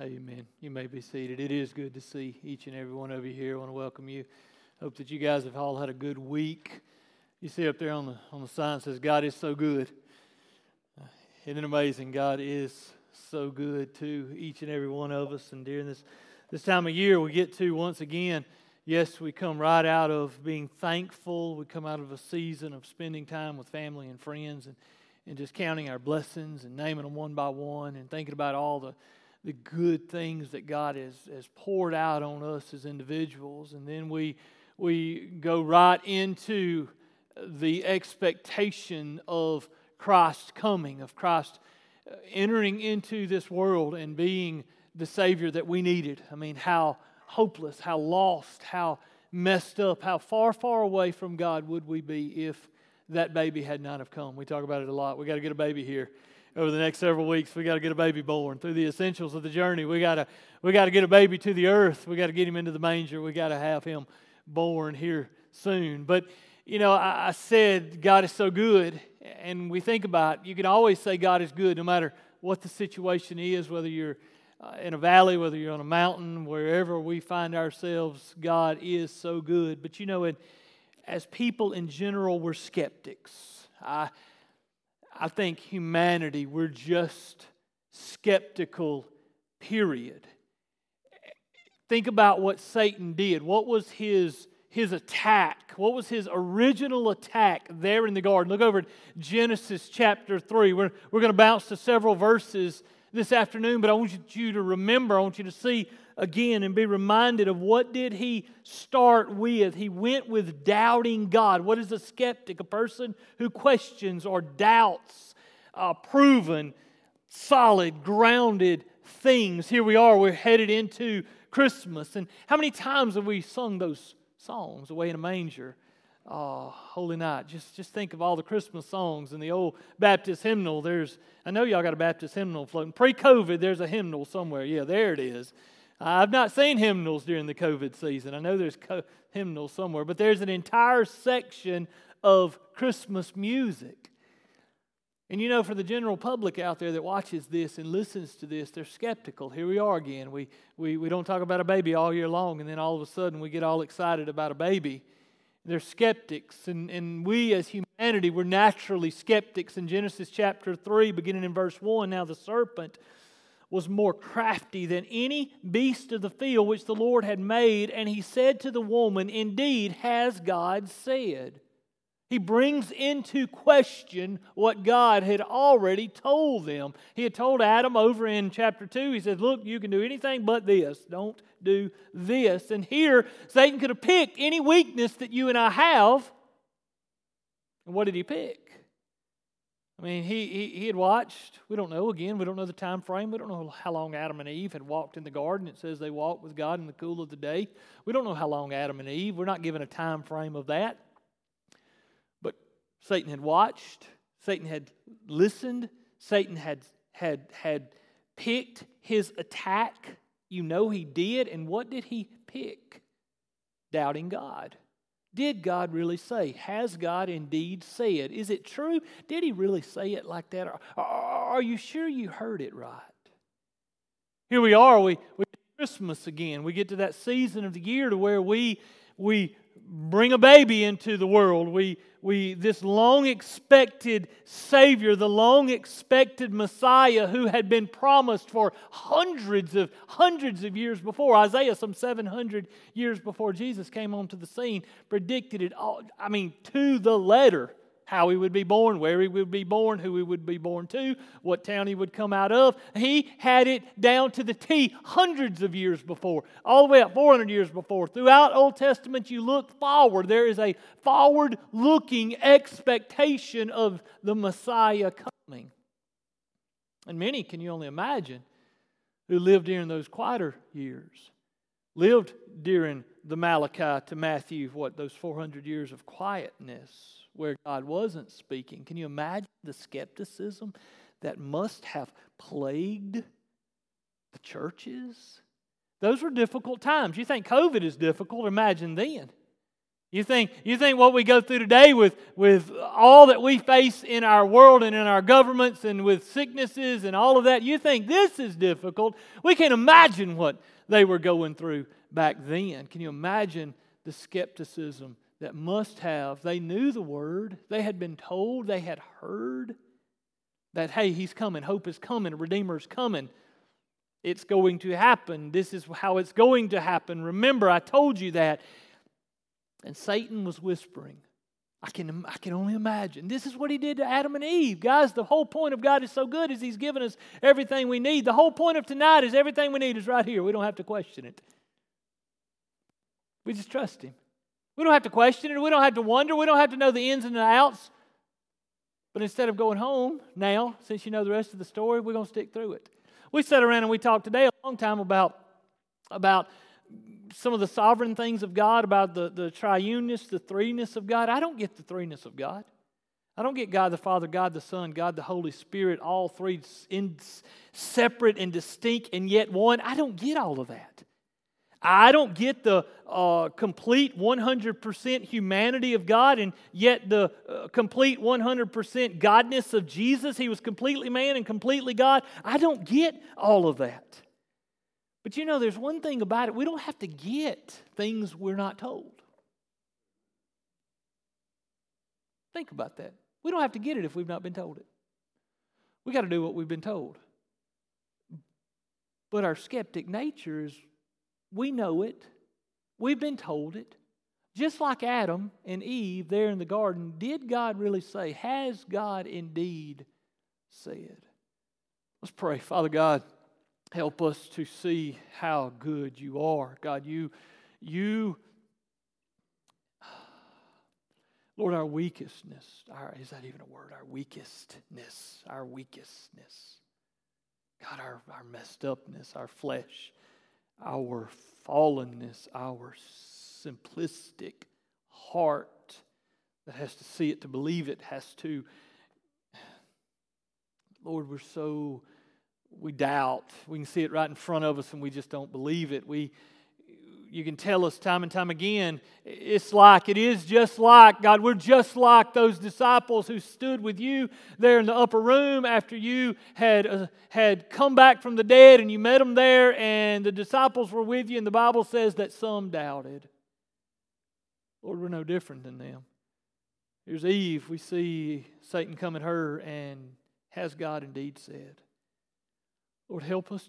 Amen. You may be seated. It is good to see each and every one of you here. I want to welcome you. Hope that you guys have all had a good week. You see up there on the on the sign says God is so good. Uh, isn't it amazing? God is so good to each and every one of us. And during this this time of year, we get to once again. Yes, we come right out of being thankful. We come out of a season of spending time with family and friends and, and just counting our blessings and naming them one by one and thinking about all the the good things that God has, has poured out on us as individuals. And then we, we go right into the expectation of Christ coming, of Christ uh, entering into this world and being the Savior that we needed. I mean, how hopeless, how lost, how messed up, how far, far away from God would we be if that baby had not have come. We talk about it a lot. We got to get a baby here over the next several weeks. We got to get a baby born through the essentials of the journey. We got to we got to get a baby to the earth. We got to get him into the manger. We got to have him born here soon. But you know, I, I said God is so good, and we think about you can always say God is good no matter what the situation is, whether you're uh, in a valley, whether you're on a mountain, wherever we find ourselves, God is so good. But you know, as people in general, we're skeptics. I, I think humanity, we're just skeptical, period. Think about what Satan did. What was his, his attack? What was his original attack there in the garden? Look over at Genesis chapter 3. We're, we're going to bounce to several verses this afternoon, but I want you to remember, I want you to see again and be reminded of what did he start with he went with doubting god what is a skeptic a person who questions or doubts uh, proven solid grounded things here we are we're headed into christmas and how many times have we sung those songs away in a manger Oh, Holy Night. Just, just think of all the Christmas songs in the old Baptist hymnal. There's, I know y'all got a Baptist hymnal floating. Pre COVID, there's a hymnal somewhere. Yeah, there it is. I've not seen hymnals during the COVID season. I know there's co- hymnals somewhere, but there's an entire section of Christmas music. And you know, for the general public out there that watches this and listens to this, they're skeptical. Here we are again. We, we, we don't talk about a baby all year long, and then all of a sudden we get all excited about a baby. They're skeptics, and, and we as humanity, we're naturally skeptics. In Genesis chapter 3, beginning in verse 1, now the serpent was more crafty than any beast of the field which the Lord had made. And he said to the woman, Indeed, has God said? He brings into question what God had already told them. He had told Adam over in chapter 2, he said, Look, you can do anything but this. Don't do this. And here, Satan could have picked any weakness that you and I have. And what did he pick? I mean, he, he, he had watched, we don't know again, we don't know the time frame. We don't know how long Adam and Eve had walked in the garden. It says they walked with God in the cool of the day. We don't know how long Adam and Eve, we're not given a time frame of that. But Satan had watched, Satan had listened, Satan had had had picked his attack. You know he did, and what did he pick? Doubting God. Did God really say? Has God indeed said? Is it true? Did he really say it like that? are you sure you heard it right? Here we are, we, we Christmas again. We get to that season of the year to where we we bring a baby into the world. We, we, this long expected Savior, the long expected Messiah who had been promised for hundreds of, hundreds of years before. Isaiah, some 700 years before Jesus came onto the scene, predicted it all, I mean, to the letter how he would be born, where he would be born, who he would be born to, what town he would come out of. He had it down to the T hundreds of years before, all the way up 400 years before. Throughout Old Testament, you look forward. There is a forward looking expectation of the Messiah coming. And many, can you only imagine, who lived during those quieter years, lived during the Malachi to Matthew, what, those 400 years of quietness where God wasn't speaking. Can you imagine the skepticism that must have plagued the churches? Those were difficult times. You think COVID is difficult? Imagine then. You think, you think what we go through today with, with all that we face in our world and in our governments and with sicknesses and all of that, you think this is difficult? We can't imagine what they were going through back then. Can you imagine the skepticism that must have? They knew the word, they had been told, they had heard that, hey, he's coming, hope is coming, a redeemer is coming. It's going to happen. This is how it's going to happen. Remember, I told you that. And Satan was whispering. I can, I can only imagine. This is what he did to Adam and Eve. Guys, the whole point of God is so good is he's given us everything we need. The whole point of tonight is everything we need is right here. We don't have to question it. We just trust him. We don't have to question it. We don't have to wonder. We don't have to know the ins and the outs. But instead of going home now, since you know the rest of the story, we're going to stick through it. We sat around and we talked today a long time about, about some of the sovereign things of God, about the, the triuneness, the threeness of God. I don't get the threeness of God. I don't get God the Father, God the Son, God the Holy Spirit, all three in, separate and distinct and yet one. I don't get all of that. I don't get the uh, complete 100% humanity of God and yet the uh, complete 100% godness of Jesus. He was completely man and completely God. I don't get all of that. But you know, there's one thing about it we don't have to get things we're not told. Think about that. We don't have to get it if we've not been told it. We got to do what we've been told. But our skeptic nature is we know it, we've been told it. Just like Adam and Eve there in the garden, did God really say? Has God indeed said? Let's pray. Father God, Help us to see how good you are. God, you, you, Lord, our weakestness, our, is that even a word? Our weakestness, our weakestness. God, our, our messed upness, our flesh, our fallenness, our simplistic heart that has to see it to believe it, has to. Lord, we're so we doubt. We can see it right in front of us and we just don't believe it. We, you can tell us time and time again, it's like, it is just like, God, we're just like those disciples who stood with you there in the upper room after you had, uh, had come back from the dead and you met them there and the disciples were with you, and the Bible says that some doubted. Lord, we're no different than them. Here's Eve. We see Satan come at her, and has God indeed said? Lord, help us,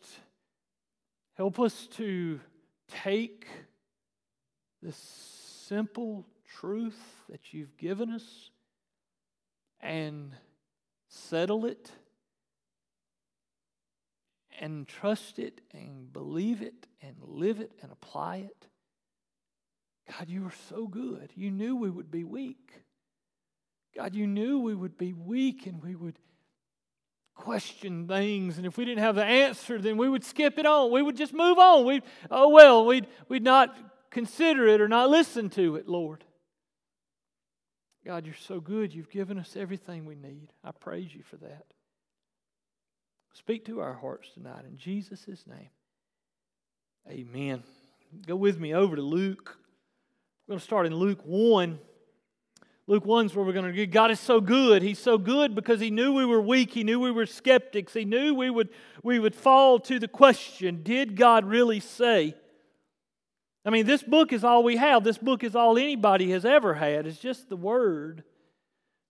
help us to take this simple truth that you've given us and settle it and trust it and believe it and live it and apply it. God, you are so good. You knew we would be weak. God, you knew we would be weak and we would question things, and if we didn't have the answer, then we would skip it on. We would just move on. We, oh well, we'd, we'd not consider it or not listen to it, Lord. God, you're so good. You've given us everything we need. I praise you for that. Speak to our hearts tonight in Jesus' name. Amen. Go with me over to Luke. We're going to start in Luke 1. Luke 1's where we're going to get. God is so good. He's so good because He knew we were weak. He knew we were skeptics. He knew we would, we would fall to the question Did God really say? I mean, this book is all we have. This book is all anybody has ever had. It's just the Word.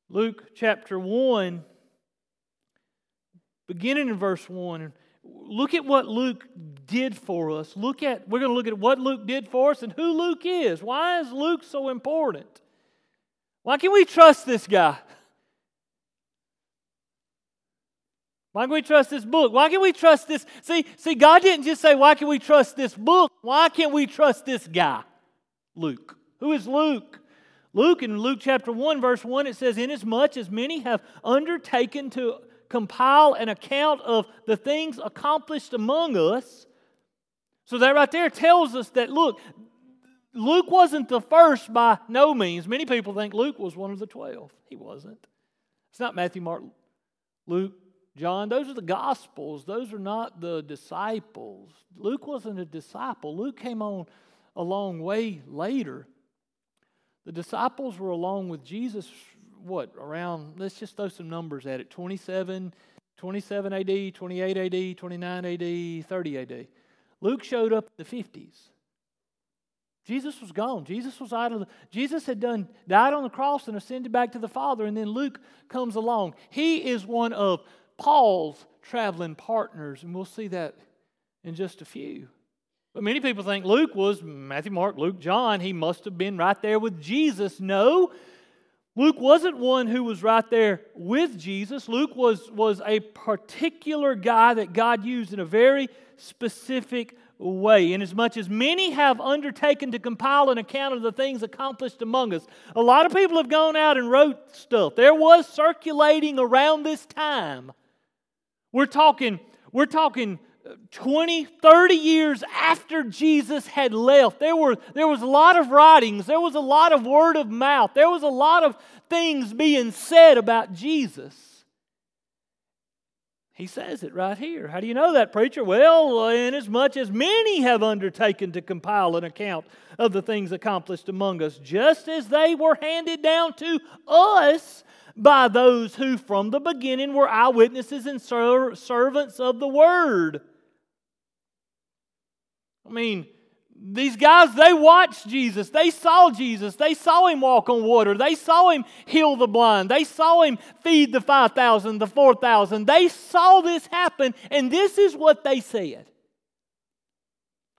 Luke chapter 1, beginning in verse 1. Look at what Luke did for us. Look at, we're going to look at what Luke did for us and who Luke is. Why is Luke so important? Why can we trust this guy? Why can we trust this book? Why can we trust this? See, see, God didn't just say, Why can we trust this book? Why can't we trust this guy? Luke. Who is Luke? Luke in Luke chapter 1, verse 1, it says, Inasmuch as many have undertaken to compile an account of the things accomplished among us. So that right there tells us that, look, Luke wasn't the first by no means. Many people think Luke was one of the 12. He wasn't. It's not Matthew, Mark, Luke, John. Those are the Gospels. Those are not the disciples. Luke wasn't a disciple. Luke came on a long way later. The disciples were along with Jesus, what, around, let's just throw some numbers at it 27, 27 AD, 28 AD, 29 AD, 30 AD. Luke showed up in the 50s. Jesus was gone. Jesus was out of the, Jesus had done died on the cross and ascended back to the Father, and then Luke comes along. He is one of Paul's traveling partners, and we'll see that in just a few. But many people think Luke was Matthew, Mark, Luke, John. He must have been right there with Jesus. No, Luke wasn't one who was right there with Jesus. Luke was, was a particular guy that God used in a very specific way. Inasmuch as many have undertaken to compile an account of the things accomplished among us. A lot of people have gone out and wrote stuff. There was circulating around this time. We're talking, we're talking uh, 20, 30 years after Jesus had left, there, were, there was a lot of writings, there was a lot of word of mouth, there was a lot of things being said about Jesus. He says it right here. How do you know that, preacher? Well, inasmuch as many have undertaken to compile an account of the things accomplished among us, just as they were handed down to us by those who from the beginning were eyewitnesses and ser- servants of the word. I mean, these guys, they watched Jesus. They saw Jesus. They saw him walk on water. They saw him heal the blind. They saw him feed the 5,000, the 4,000. They saw this happen, and this is what they said.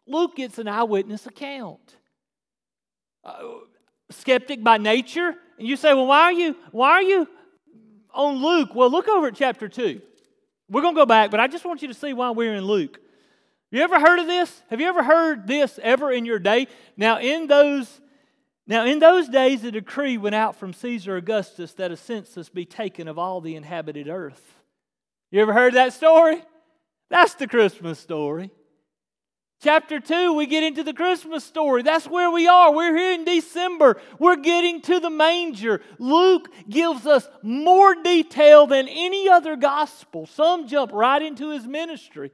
Luke gets an eyewitness account. Uh, skeptic by nature, and you say, well, why are you, why are you on Luke? Well, look over at chapter 2. We're going to go back, but I just want you to see why we're in Luke. You ever heard of this? Have you ever heard this ever in your day? Now, in those now, in those days, a decree went out from Caesar Augustus that a census be taken of all the inhabited earth. You ever heard that story? That's the Christmas story. Chapter 2, we get into the Christmas story. That's where we are. We're here in December. We're getting to the manger. Luke gives us more detail than any other gospel. Some jump right into his ministry.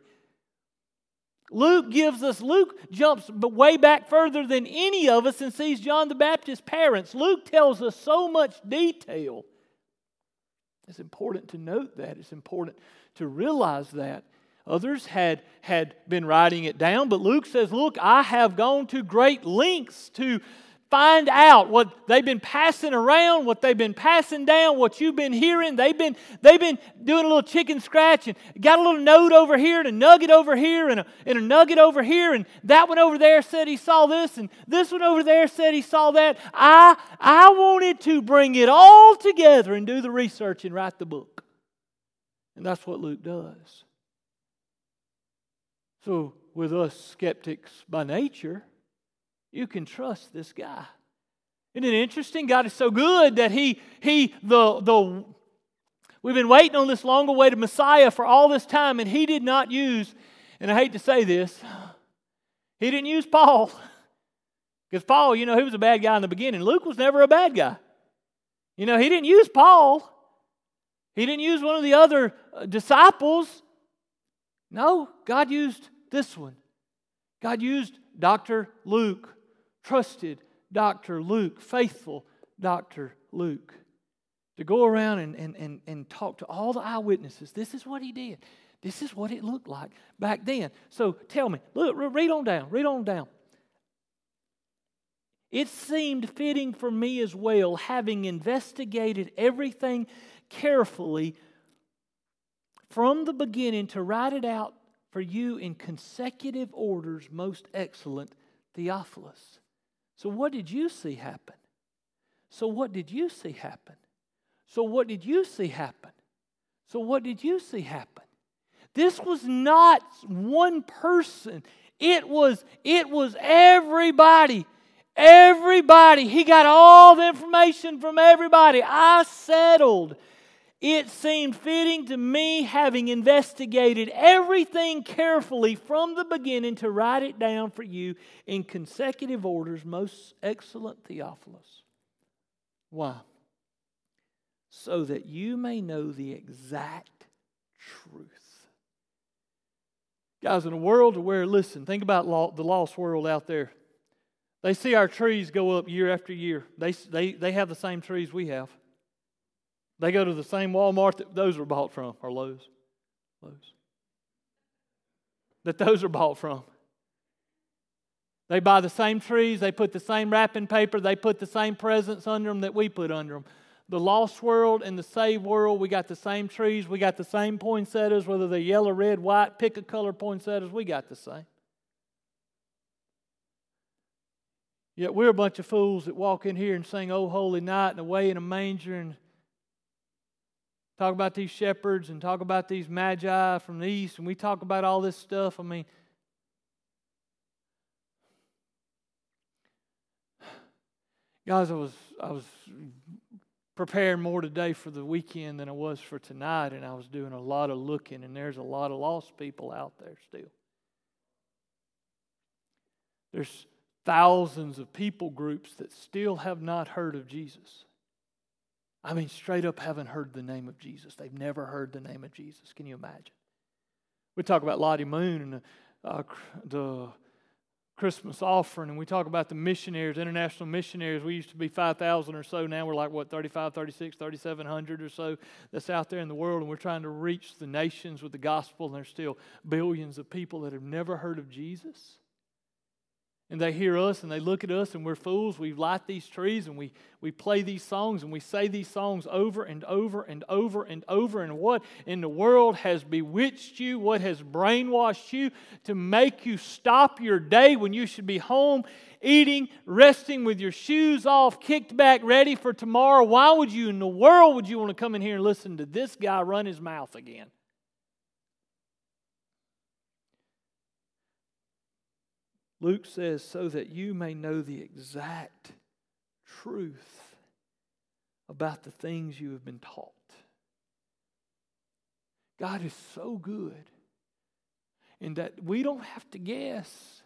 Luke gives us, Luke jumps way back further than any of us and sees John the Baptist's parents. Luke tells us so much detail. It's important to note that. It's important to realize that. Others had, had been writing it down, but Luke says, Look, I have gone to great lengths to find out what they've been passing around, what they've been passing down, what you've been hearing. They've been, they've been doing a little chicken scratch and got a little note over here and a nugget over here and a, and a nugget over here. And that one over there said he saw this and this one over there said he saw that. I, I wanted to bring it all together and do the research and write the book. And that's what Luke does. So, with us skeptics by nature, you can trust this guy. Isn't it interesting? God is so good that He, He, the, the, we've been waiting on this long awaited Messiah for all this time, and He did not use, and I hate to say this, He didn't use Paul. Because Paul, you know, he was a bad guy in the beginning. Luke was never a bad guy. You know, he didn't use Paul. He didn't use one of the other uh, disciples. No, God used this one. God used Dr. Luke trusted Dr. Luke, faithful Dr. Luke, to go around and, and, and, and talk to all the eyewitnesses. This is what he did. This is what it looked like back then. So tell me, look, read on down, read on down. It seemed fitting for me as well, having investigated everything carefully from the beginning, to write it out for you in consecutive orders, most excellent Theophilus. So, what did you see happen? So, what did you see happen? So, what did you see happen? So, what did you see happen? This was not one person. It was it was everybody. Everybody. He got all the information from everybody. I settled it seemed fitting to me, having investigated everything carefully from the beginning, to write it down for you in consecutive orders, most excellent Theophilus. Why? So that you may know the exact truth. Guys, in a world where, listen, think about the lost world out there. They see our trees go up year after year. They, they, they have the same trees we have. They go to the same Walmart that those were bought from, or Lowe's. Lowe's. That those are bought from. They buy the same trees, they put the same wrapping paper, they put the same presents under them that we put under them. The lost world and the saved world, we got the same trees, we got the same poinsettias, whether they're yellow, red, white, pick a color poinsettias, we got the same. Yet we're a bunch of fools that walk in here and sing Oh Holy Night and away in a manger and talk about these shepherds and talk about these magi from the east and we talk about all this stuff. I mean, guys, I was I was preparing more today for the weekend than I was for tonight, and I was doing a lot of looking, and there's a lot of lost people out there still. There's thousands of people groups that still have not heard of Jesus. I mean, straight up haven't heard the name of Jesus. They've never heard the name of Jesus. Can you imagine? We talk about Lottie Moon and the, uh, the Christmas offering, and we talk about the missionaries, international missionaries. We used to be 5,000 or so. Now we're like, what, 35, 36, 3,700 or so that's out there in the world, and we're trying to reach the nations with the gospel, and there's still billions of people that have never heard of Jesus and they hear us and they look at us and we're fools. We light these trees and we, we play these songs and we say these songs over and over and over and over. And what in the world has bewitched you? What has brainwashed you to make you stop your day when you should be home eating, resting with your shoes off, kicked back, ready for tomorrow? Why would you in the world would you want to come in here and listen to this guy run his mouth again? Luke says, so that you may know the exact truth about the things you have been taught. God is so good in that we don't have to guess.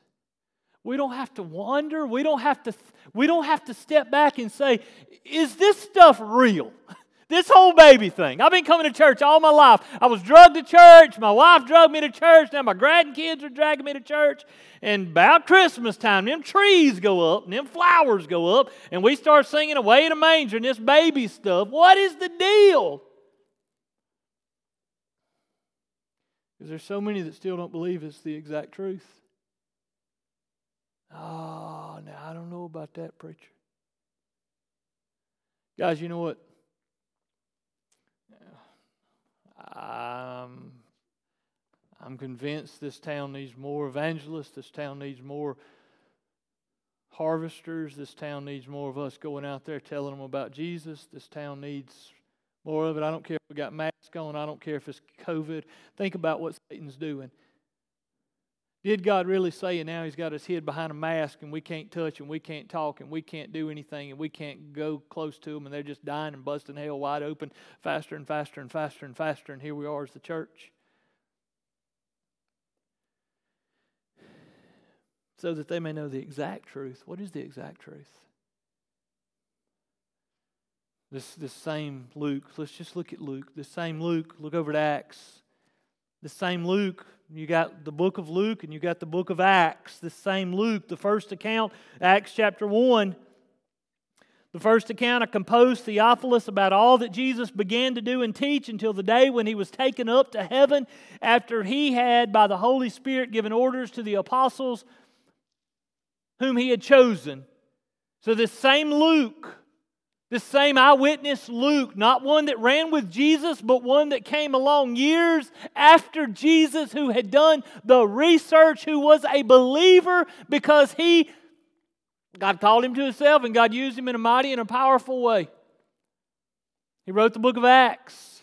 We don't have to wonder. We don't have to, we don't have to step back and say, is this stuff real? This whole baby thing. I've been coming to church all my life. I was drugged to church. My wife drugged me to church. Now my grandkids are dragging me to church. And about Christmas time, them trees go up and them flowers go up, and we start singing Away in a Manger and this baby stuff. What is the deal? Because there's so many that still don't believe it's the exact truth. Oh, now I don't know about that, preacher. Guys, you know what? I'm, I'm convinced this town needs more evangelists. This town needs more harvesters. This town needs more of us going out there telling them about Jesus. This town needs more of it. I don't care if we got masks on. I don't care if it's COVID. Think about what Satan's doing. Did God really say, and now He's got us hid behind a mask and we can't touch and we can't talk and we can't do anything and we can't go close to them and they're just dying and busting hell wide open faster and faster and faster and faster and here we are as the church? So that they may know the exact truth. What is the exact truth? This, this same Luke, let's just look at Luke. This same Luke, look over at Acts. The same Luke you got the book of Luke and you got the book of Acts, the same Luke, the first account, Acts chapter 1. The first account, I composed Theophilus about all that Jesus began to do and teach until the day when he was taken up to heaven after he had, by the Holy Spirit, given orders to the apostles whom he had chosen. So, this same Luke the same eyewitness, Luke, not one that ran with Jesus, but one that came along years after Jesus, who had done the research, who was a believer because he, God called him to himself and God used him in a mighty and a powerful way. He wrote the book of Acts.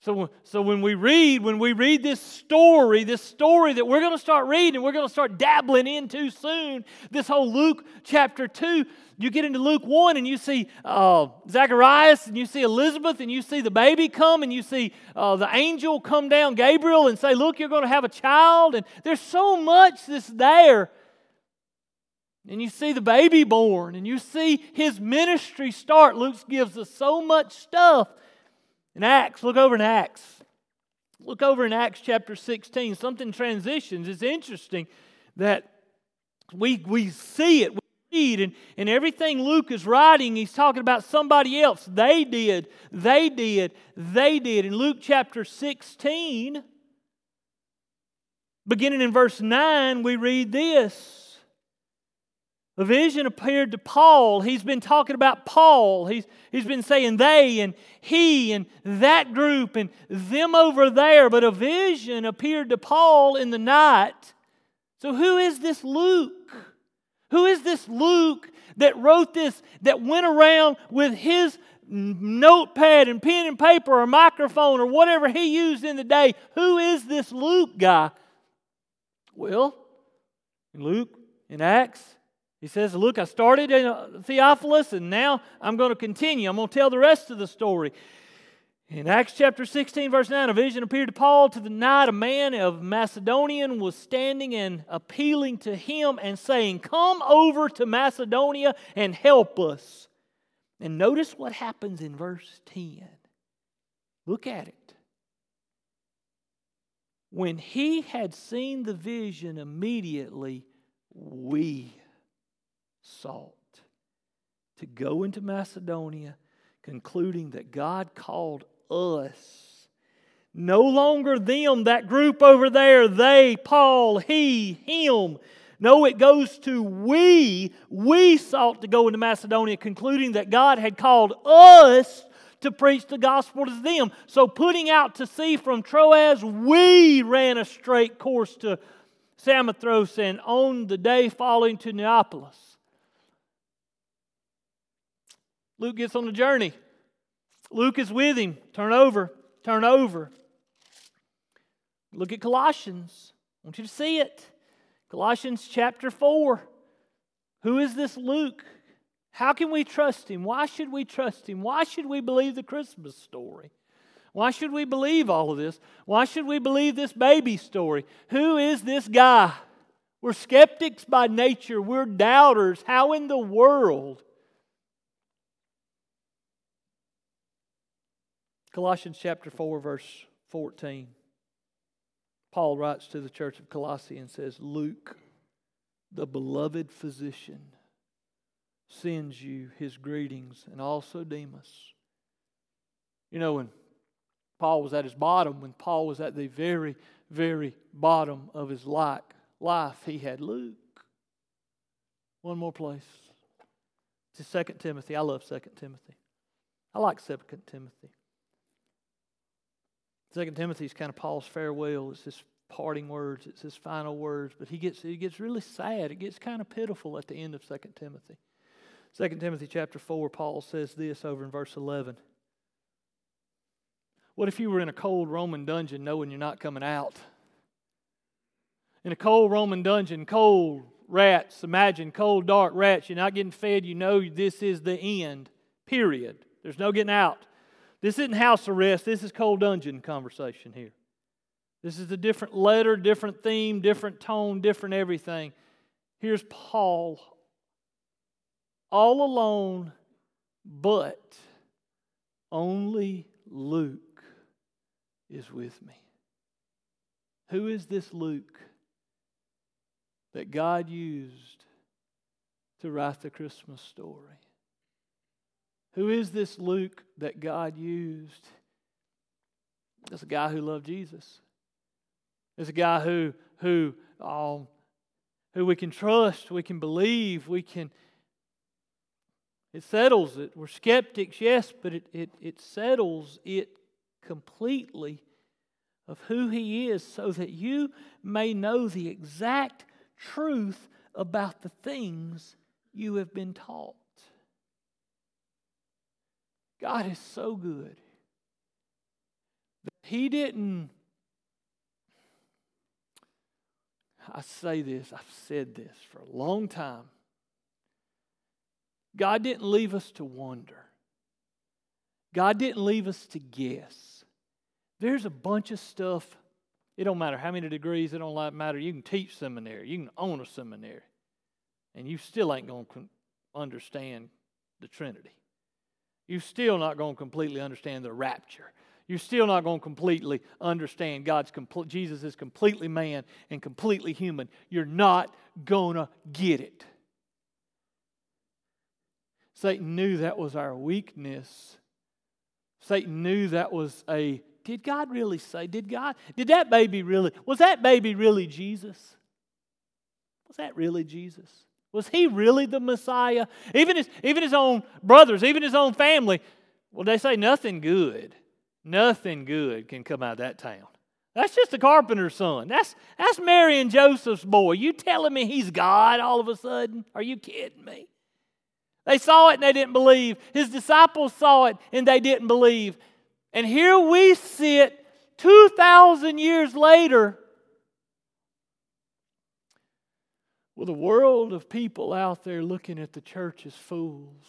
So, so when we read, when we read this story, this story that we're going to start reading, we're going to start dabbling into soon, this whole Luke chapter 2, you get into Luke 1 and you see uh, Zacharias and you see Elizabeth and you see the baby come and you see uh, the angel come down, Gabriel, and say, Look, you're going to have a child. And there's so much that's there. And you see the baby born and you see his ministry start. Luke gives us so much stuff in Acts, look over in Acts. Look over in Acts chapter 16. Something transitions. It's interesting that we, we see it. Read and, and everything Luke is writing, he's talking about somebody else. They did, they did, they did. In Luke chapter 16, beginning in verse 9, we read this. A vision appeared to Paul. He's been talking about Paul. He's, he's been saying they and he and that group and them over there. But a vision appeared to Paul in the night. So, who is this Luke? Who is this Luke that wrote this, that went around with his notepad and pen and paper or microphone or whatever he used in the day? Who is this Luke guy? Well, in Luke, in Acts, he says, Look, I started in Theophilus and now I'm going to continue. I'm going to tell the rest of the story. In Acts chapter 16, verse 9, a vision appeared to Paul to the night. A man of Macedonian was standing and appealing to him and saying, Come over to Macedonia and help us. And notice what happens in verse 10. Look at it. When he had seen the vision, immediately we sought to go into Macedonia, concluding that God called us. No longer them, that group over there, they, Paul, he, him. No, it goes to we. We sought to go into Macedonia, concluding that God had called us to preach the gospel to them. So, putting out to sea from Troas, we ran a straight course to Samothrace and on the day following to Neapolis. Luke gets on the journey. Luke is with him. Turn over, turn over. Look at Colossians. I want you to see it. Colossians chapter 4. Who is this Luke? How can we trust him? Why should we trust him? Why should we believe the Christmas story? Why should we believe all of this? Why should we believe this baby story? Who is this guy? We're skeptics by nature, we're doubters. How in the world Colossians chapter 4, verse 14. Paul writes to the church of Colossae and says, Luke, the beloved physician, sends you his greetings, and also Demas. You know, when Paul was at his bottom, when Paul was at the very, very bottom of his life, he had Luke. One more place. To 2 Timothy. I love 2 Timothy. I like 2 Timothy. Second Timothy is kind of Paul's farewell. It's his parting words. It's his final words. But he gets he gets really sad. It gets kind of pitiful at the end of Second Timothy. Second Timothy chapter four, Paul says this over in verse eleven. What if you were in a cold Roman dungeon knowing you're not coming out? In a cold Roman dungeon, cold rats, imagine cold, dark rats, you're not getting fed, you know this is the end, period. There's no getting out. This isn't house arrest, this is cold dungeon conversation here. This is a different letter, different theme, different tone, different everything. Here's Paul all alone, but only Luke is with me. Who is this Luke that God used to write the Christmas story? Who is this Luke that God used? It's a guy who loved Jesus. It's a guy who who um, who we can trust, we can believe, we can. It settles it. We're skeptics, yes, but it, it, it settles it completely of who He is so that you may know the exact truth about the things you have been taught. God is so good. that He didn't, I say this, I've said this for a long time. God didn't leave us to wonder. God didn't leave us to guess. There's a bunch of stuff. It don't matter how many degrees, it don't matter. You can teach seminary, you can own a seminary, and you still ain't going to understand the Trinity you're still not going to completely understand the rapture. You're still not going to completely understand God's complete, Jesus is completely man and completely human. You're not going to get it. Satan knew that was our weakness. Satan knew that was a did God really say? Did God, did that baby really, was that baby really Jesus? Was that really Jesus? Was he really the Messiah? Even his, even his own brothers, even his own family, well, they say nothing good, nothing good can come out of that town. That's just a carpenter's son. That's, that's Mary and Joseph's boy. You telling me he's God all of a sudden? Are you kidding me? They saw it and they didn't believe. His disciples saw it and they didn't believe. And here we sit 2,000 years later with a world of people out there looking at the church as fools.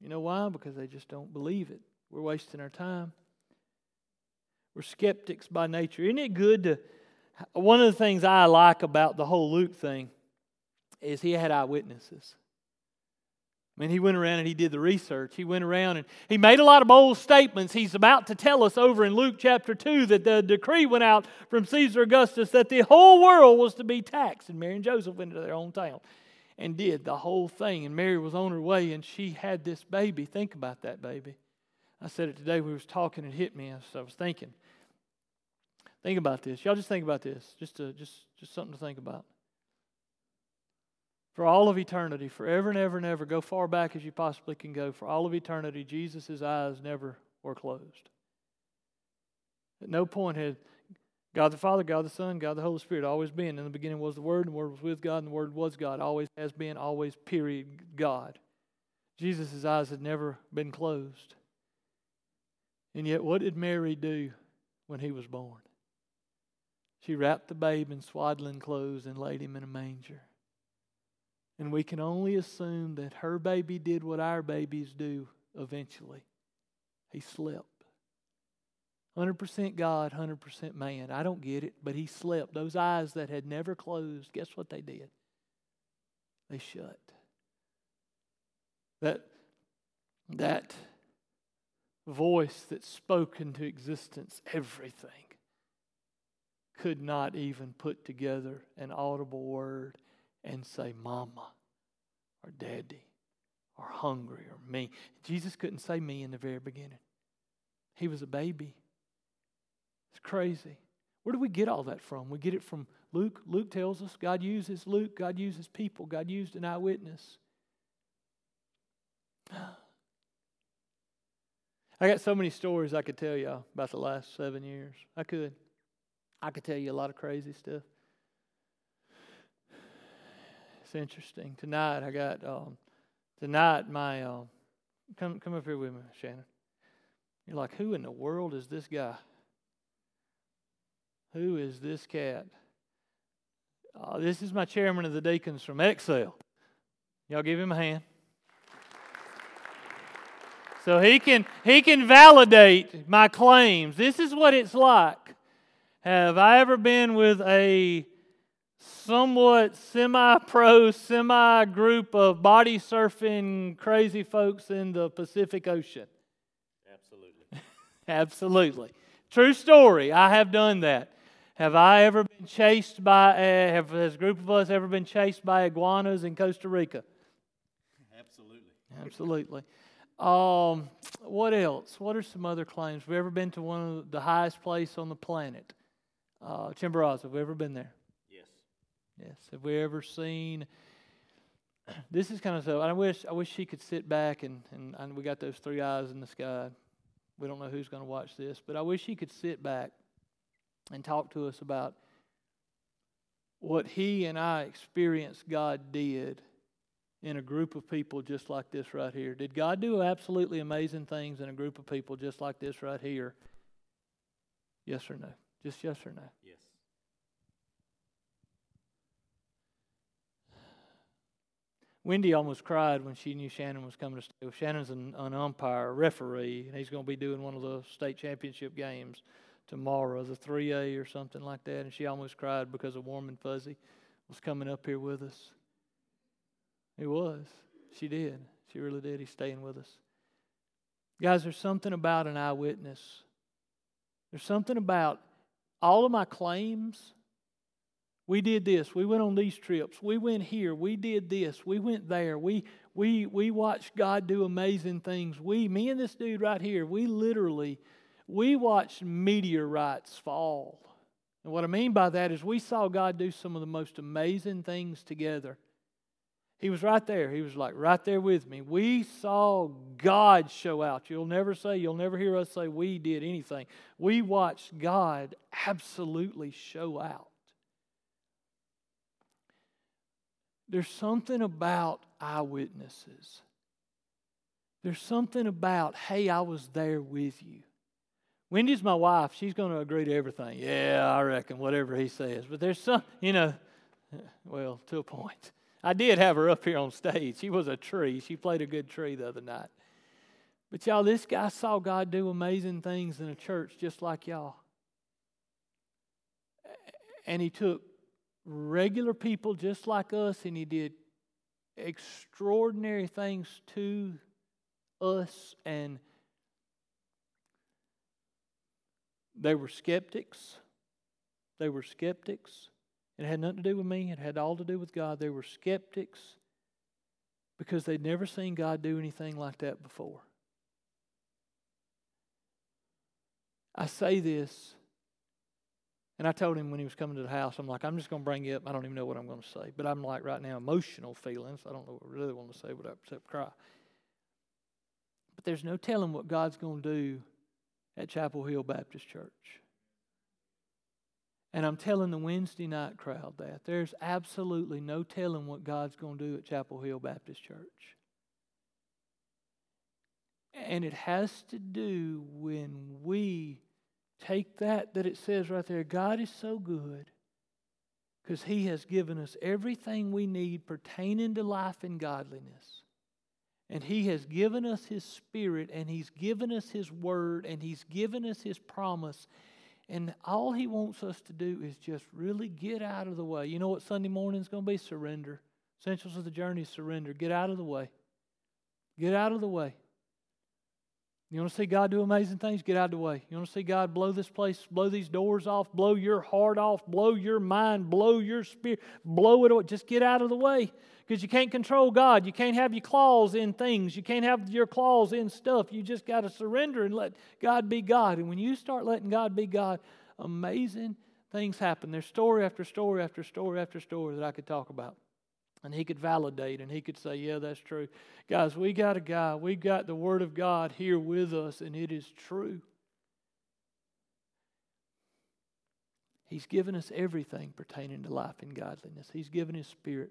You know why? Because they just don't believe it. We're wasting our time. We're skeptics by nature. Isn't it good to? One of the things I like about the whole Luke thing is he had eyewitnesses. I mean, he went around and he did the research. He went around and he made a lot of bold statements. He's about to tell us over in Luke chapter 2 that the decree went out from Caesar Augustus that the whole world was to be taxed. And Mary and Joseph went to their own town and did the whole thing. And Mary was on her way and she had this baby. Think about that baby. I said it today. We was talking. And it hit me. I was thinking. Think about this. Y'all just think about this. Just, to, just, just something to think about for all of eternity, forever and ever and ever, go far back as you possibly can go. For all of eternity, Jesus' eyes never were closed. At no point had God the Father, God the Son, God the Holy Spirit always been. In the beginning was the Word, and the Word was with God, and the Word was God. Always has been, always, period, God. Jesus' eyes had never been closed. And yet, what did Mary do when he was born? She wrapped the babe in swaddling clothes and laid him in a manger. And we can only assume that her baby did what our babies do eventually. He slept. 100% God, 100% man. I don't get it, but he slept. Those eyes that had never closed, guess what they did? They shut. That, that voice that spoke into existence everything could not even put together an audible word and say, Mama, or Daddy, or hungry, or me. Jesus couldn't say me in the very beginning. He was a baby. It's crazy. Where do we get all that from? We get it from Luke. Luke tells us God uses Luke, God uses people, God used an eyewitness. I got so many stories I could tell y'all about the last seven years. I could. I could tell you a lot of crazy stuff. It's interesting. Tonight I got um, tonight my um, come come up here with me, Shannon. You're like, who in the world is this guy? Who is this cat? Uh, this is my chairman of the deacons from Excel. Y'all give him a hand. So he can he can validate my claims. This is what it's like. Have I ever been with a somewhat semi pro, semi group of body surfing crazy folks in the Pacific Ocean. Absolutely. Absolutely. True story. I have done that. Have I ever been chased by, a, have has a group of us ever been chased by iguanas in Costa Rica? Absolutely. Absolutely. Um, what else? What are some other claims? Have we ever been to one of the highest place on the planet? Uh, Chimborazo. Have we ever been there? Yes. Have we ever seen? This is kind of so. I wish I wish she could sit back and, and, and we got those three eyes in the sky. We don't know who's going to watch this, but I wish she could sit back and talk to us about what he and I experienced God did in a group of people just like this right here. Did God do absolutely amazing things in a group of people just like this right here? Yes or no? Just yes or no? Wendy almost cried when she knew Shannon was coming to stay. Shannon's an, an umpire, a referee, and he's going to be doing one of the state championship games tomorrow, the 3A or something like that. And she almost cried because a warm and fuzzy was coming up here with us. He was. She did. She really did. He's staying with us. Guys, there's something about an eyewitness. There's something about all of my claims we did this. We went on these trips. We went here. We did this. We went there. We, We, we watched God do amazing things. We, me and this dude right here, we literally, we watched meteorites fall. And what I mean by that is we saw God do some of the most amazing things together. He was right there. He was like right there with me. We saw God show out. You'll never say, you'll never hear us say we did anything. We watched God absolutely show out. There's something about eyewitnesses. There's something about, hey, I was there with you. Wendy's my wife. She's going to agree to everything. Yeah, I reckon, whatever he says. But there's some, you know, well, to a point. I did have her up here on stage. She was a tree. She played a good tree the other night. But y'all, this guy saw God do amazing things in a church just like y'all. And he took regular people just like us and he did extraordinary things to us and they were skeptics. They were skeptics. It had nothing to do with me, it had all to do with God. They were skeptics because they'd never seen God do anything like that before. I say this, and I told him when he was coming to the house, I'm like, I'm just going to bring you up. I don't even know what I'm going to say. But I'm like, right now, emotional feelings. I don't know what I really want to say except cry. But there's no telling what God's going to do at Chapel Hill Baptist Church. And I'm telling the Wednesday night crowd that there's absolutely no telling what God's going to do at Chapel Hill Baptist Church. And it has to do when we take that that it says right there God is so good because He has given us everything we need pertaining to life and godliness. And He has given us His Spirit, and He's given us His Word, and He's given us His promise. And all He wants us to do is just really get out of the way. You know what Sunday morning is going to be? Surrender. Essentials of the journey is surrender. Get out of the way. Get out of the way. You want to see God do amazing things? Get out of the way. You want to see God blow this place, blow these doors off, blow your heart off, blow your mind, blow your spirit, blow it away. Just get out of the way because you can't control God. You can't have your claws in things. You can't have your claws in stuff. You just got to surrender and let God be God. And when you start letting God be God, amazing things happen. There's story after story after story after story that I could talk about. And he could validate and he could say, Yeah, that's true. Guys, we got a guy, we got the Word of God here with us, and it is true. He's given us everything pertaining to life and godliness. He's given His Spirit.